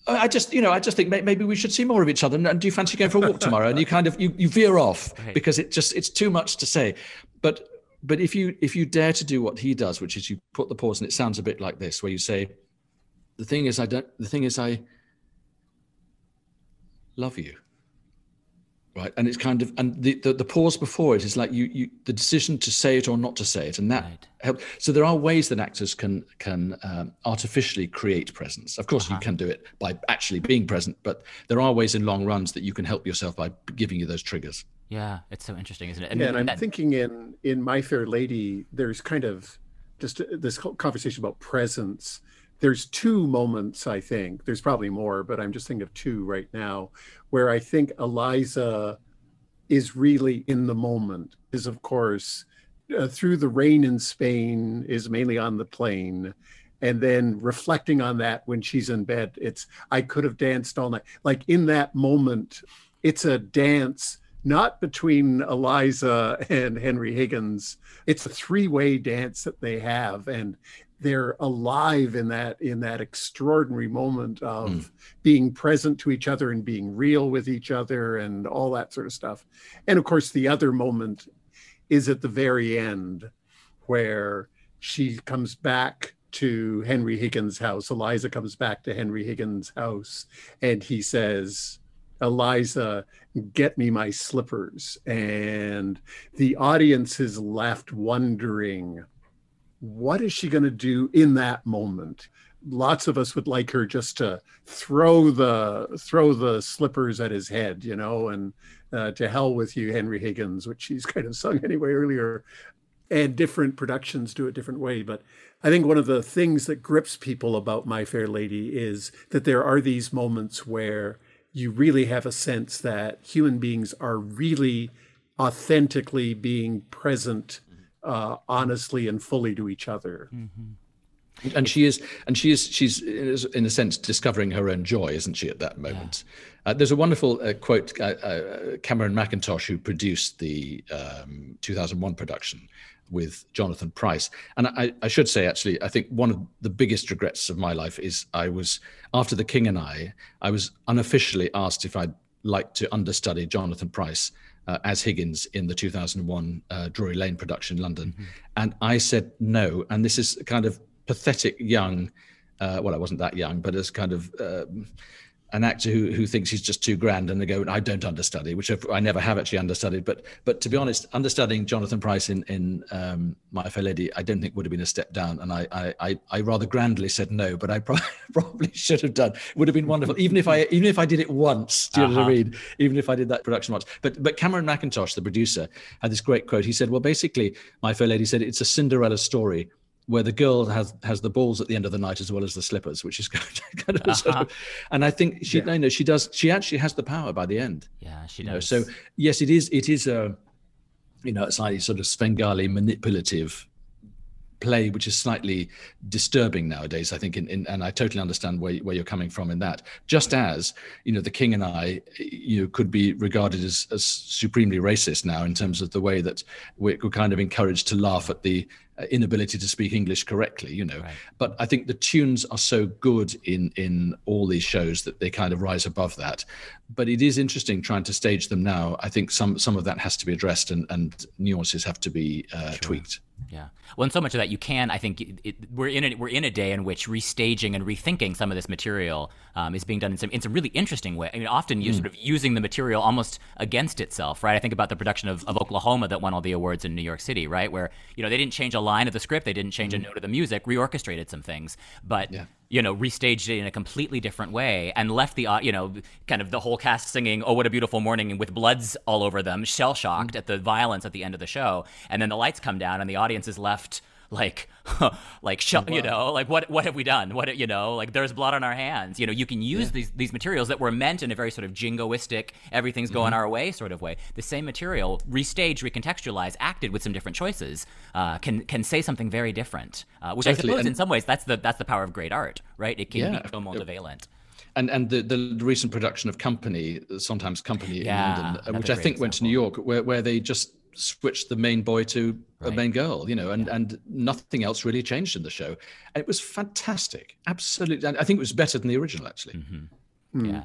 I just, you know, I just think maybe we should see more of each other. And do you fancy going for a walk tomorrow? And you kind of you, you veer off because it just it's too much to say. But but if you if you dare to do what he does, which is you put the pause, and it sounds a bit like this, where you say, the thing is, I don't. The thing is, I love you right and it's kind of and the, the, the pause before it is like you you the decision to say it or not to say it and that right. helps so there are ways that actors can can um, artificially create presence of course uh-huh. you can do it by actually being present but there are ways in long runs that you can help yourself by giving you those triggers yeah it's so interesting isn't it I mean, yeah, and i'm that... thinking in in my fair lady there's kind of just this conversation about presence there's two moments i think there's probably more but i'm just thinking of two right now where i think eliza is really in the moment is of course uh, through the rain in spain is mainly on the plane and then reflecting on that when she's in bed it's i could have danced all night like in that moment it's a dance not between Eliza and Henry Higgins. It's a three-way dance that they have, and they're alive in that in that extraordinary moment of mm. being present to each other and being real with each other and all that sort of stuff. And of course the other moment is at the very end where she comes back to henry higgins house. Eliza comes back to henry higgins house and he says eliza get me my slippers. And the audience is left wondering what is she going to do in that moment? Lots of us would like her just to throw the throw the slippers at his head, you know, and uh, to hell with you, Henry Higgins, which she's kind of sung anyway earlier. And different productions do it different way, but I think one of the things that grips people about My Fair Lady is that there are these moments where you really have a sense that human beings are really authentically being present uh, honestly and fully to each other. Mm-hmm. And she is, and she is, she's in a sense discovering her own joy, isn't she? At that moment, yeah. uh, there's a wonderful uh, quote. Uh, uh, Cameron Mackintosh, who produced the um, 2001 production with Jonathan Pryce, and I, I should say, actually, I think one of the biggest regrets of my life is I was after The King and I, I was unofficially asked if I'd like to understudy Jonathan Pryce uh, as Higgins in the 2001 uh, Drury Lane production in London. Mm-hmm. And I said no. And this is kind of pathetic young, uh, well, I wasn't that young, but as kind of um, an actor who, who thinks he's just too grand and they go, I don't understudy, which I never have actually understudied. But but to be honest, understudying Jonathan Pryce in, in um, My Fair Lady, I don't think would have been a step down. And I I, I rather grandly said no, but I probably should have done. It would have been wonderful, even if I even if I did it once. Do you uh-huh. know what I uh-huh. mean? Even if I did that production once. But but Cameron Mackintosh, the producer, had this great quote. He said, Well, basically, My Fair Lady said it's a Cinderella story where the girl has has the balls at the end of the night as well as the slippers, which is kind of, uh-huh. sort of and I think she yeah. you know she does she actually has the power by the end. Yeah, she does. Know? So yes, it is it is a you know a slightly sort of Svengali manipulative play which is slightly disturbing nowadays i think in, in, and i totally understand where, where you're coming from in that just as you know the king and i you know could be regarded as, as supremely racist now in terms of the way that we're kind of encouraged to laugh at the inability to speak English correctly, you know. Right. But I think the tunes are so good in in all these shows that they kind of rise above that. But it is interesting trying to stage them now. I think some some of that has to be addressed and and nuances have to be uh, sure. tweaked. Yeah. Well, and so much of that you can. I think it, it, we're in a, we're in a day in which restaging and rethinking some of this material um, is being done in some in some really interesting way. I mean, often you mm. sort of using the material almost against itself, right? I think about the production of, of Oklahoma that won all the awards in New York City, right? Where you know they didn't change a line of the script, they didn't change mm. a note of the music, reorchestrated some things, but yeah you know, restaged it in a completely different way and left the, uh, you know, kind of the whole cast singing "Oh, what a beautiful morning" with bloods all over them, shell shocked mm-hmm. at the violence at the end of the show, and then the lights come down and the audience is left like like sh- wow. you know like what what have we done what you know like there's blood on our hands you know you can use yeah. these these materials that were meant in a very sort of jingoistic everything's going mm-hmm. our way sort of way the same material restaged recontextualized acted with some different choices uh, can can say something very different uh, which. I suppose and in some ways that's the that's the power of great art right it can yeah. be so multivalent and and the, the recent production of Company, sometimes Company yeah, in London, uh, which I think example. went to New York, where, where they just switched the main boy to right. a main girl, you know, and, yeah. and nothing else really changed in the show. And it was fantastic. Absolutely. And I think it was better than the original, actually. Mm-hmm. Mm. Yeah.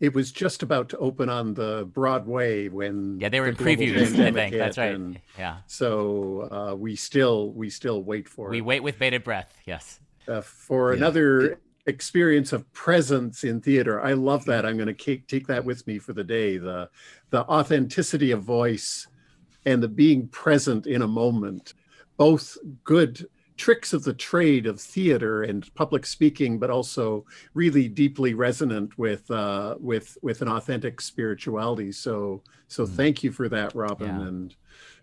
It was just about to open on the Broadway when yeah they were the in previews I think that's right yeah so uh, we still we still wait for we it. wait with bated breath yes uh, for yeah. another experience of presence in theater. I love that. I'm going to take that with me for the day. The the authenticity of voice and the being present in a moment, both good tricks of the trade of theater and public speaking, but also really deeply resonant with uh, with with an authentic spirituality. So so mm. thank you for that, Robin. Yeah. And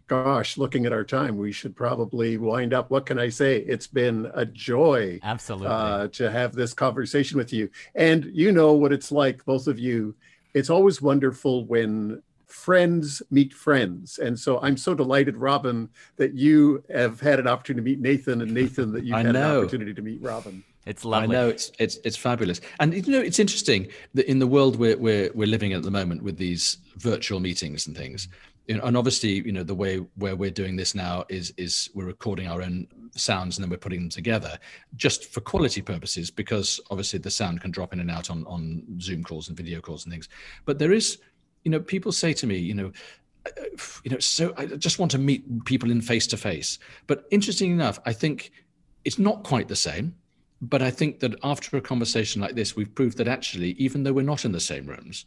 gosh, looking at our time, we should probably wind up. What can I say? It's been a joy, absolutely, uh, to have this conversation with you. And you know what it's like, both of you. It's always wonderful when friends meet friends. And so I'm so delighted, Robin, that you have had an opportunity to meet Nathan and Nathan that you've I had know. an opportunity to meet Robin. It's lovely. I know it's it's it's fabulous, and you know it's interesting that in the world we're we're we're living at the moment with these virtual meetings and things, you know, and obviously you know the way where we're doing this now is is we're recording our own sounds and then we're putting them together just for quality purposes because obviously the sound can drop in and out on on Zoom calls and video calls and things, but there is you know, people say to me, you know, you know, so I just want to meet people in face to face. But interesting enough, I think it's not quite the same. But I think that after a conversation like this, we've proved that actually, even though we're not in the same rooms,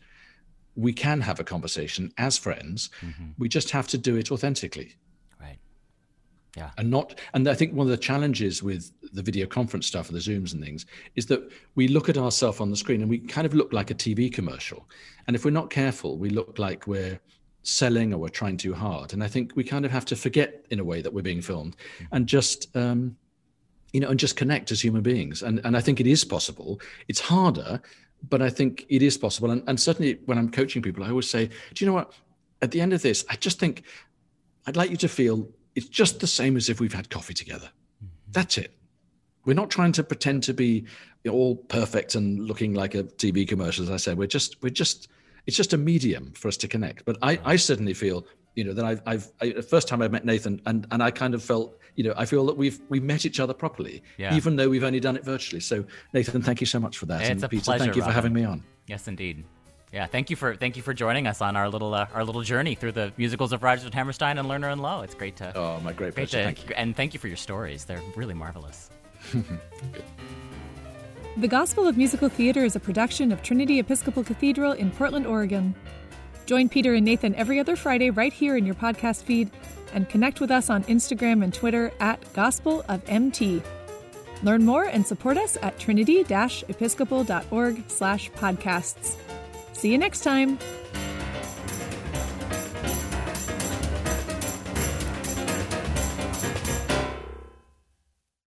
we can have a conversation as friends. Mm-hmm. We just have to do it authentically. Yeah. And not, and I think one of the challenges with the video conference stuff and the Zooms and things is that we look at ourselves on the screen and we kind of look like a TV commercial. And if we're not careful, we look like we're selling or we're trying too hard. And I think we kind of have to forget in a way that we're being filmed mm-hmm. and just, um, you know, and just connect as human beings. And, and I think it is possible. It's harder, but I think it is possible. And, and certainly when I'm coaching people, I always say, do you know what? At the end of this, I just think I'd like you to feel it's just the same as if we've had coffee together. Mm-hmm. That's it. We're not trying to pretend to be all perfect and looking like a TV commercial. As I said, we're just we're just it's just a medium for us to connect. But I, I certainly feel, you know, that I've, I've I, the first time I met Nathan, and and I kind of felt, you know, I feel that we've we've met each other properly, yeah. even though we've only done it virtually. So Nathan, thank you so much for that. It's and a Peter, pleasure, thank you for having me on. Yes, indeed. Yeah, thank you for thank you for joining us on our little uh, our little journey through the musicals of Rodgers and Hammerstein and Lerner and Loewe. It's great to oh my great pleasure. To, thank you. and thank you for your stories. They're really marvelous. the Gospel of Musical Theater is a production of Trinity Episcopal Cathedral in Portland, Oregon. Join Peter and Nathan every other Friday right here in your podcast feed, and connect with us on Instagram and Twitter at Gospel of MT. Learn more and support us at trinity-episcopal.org slash podcasts. See you next time.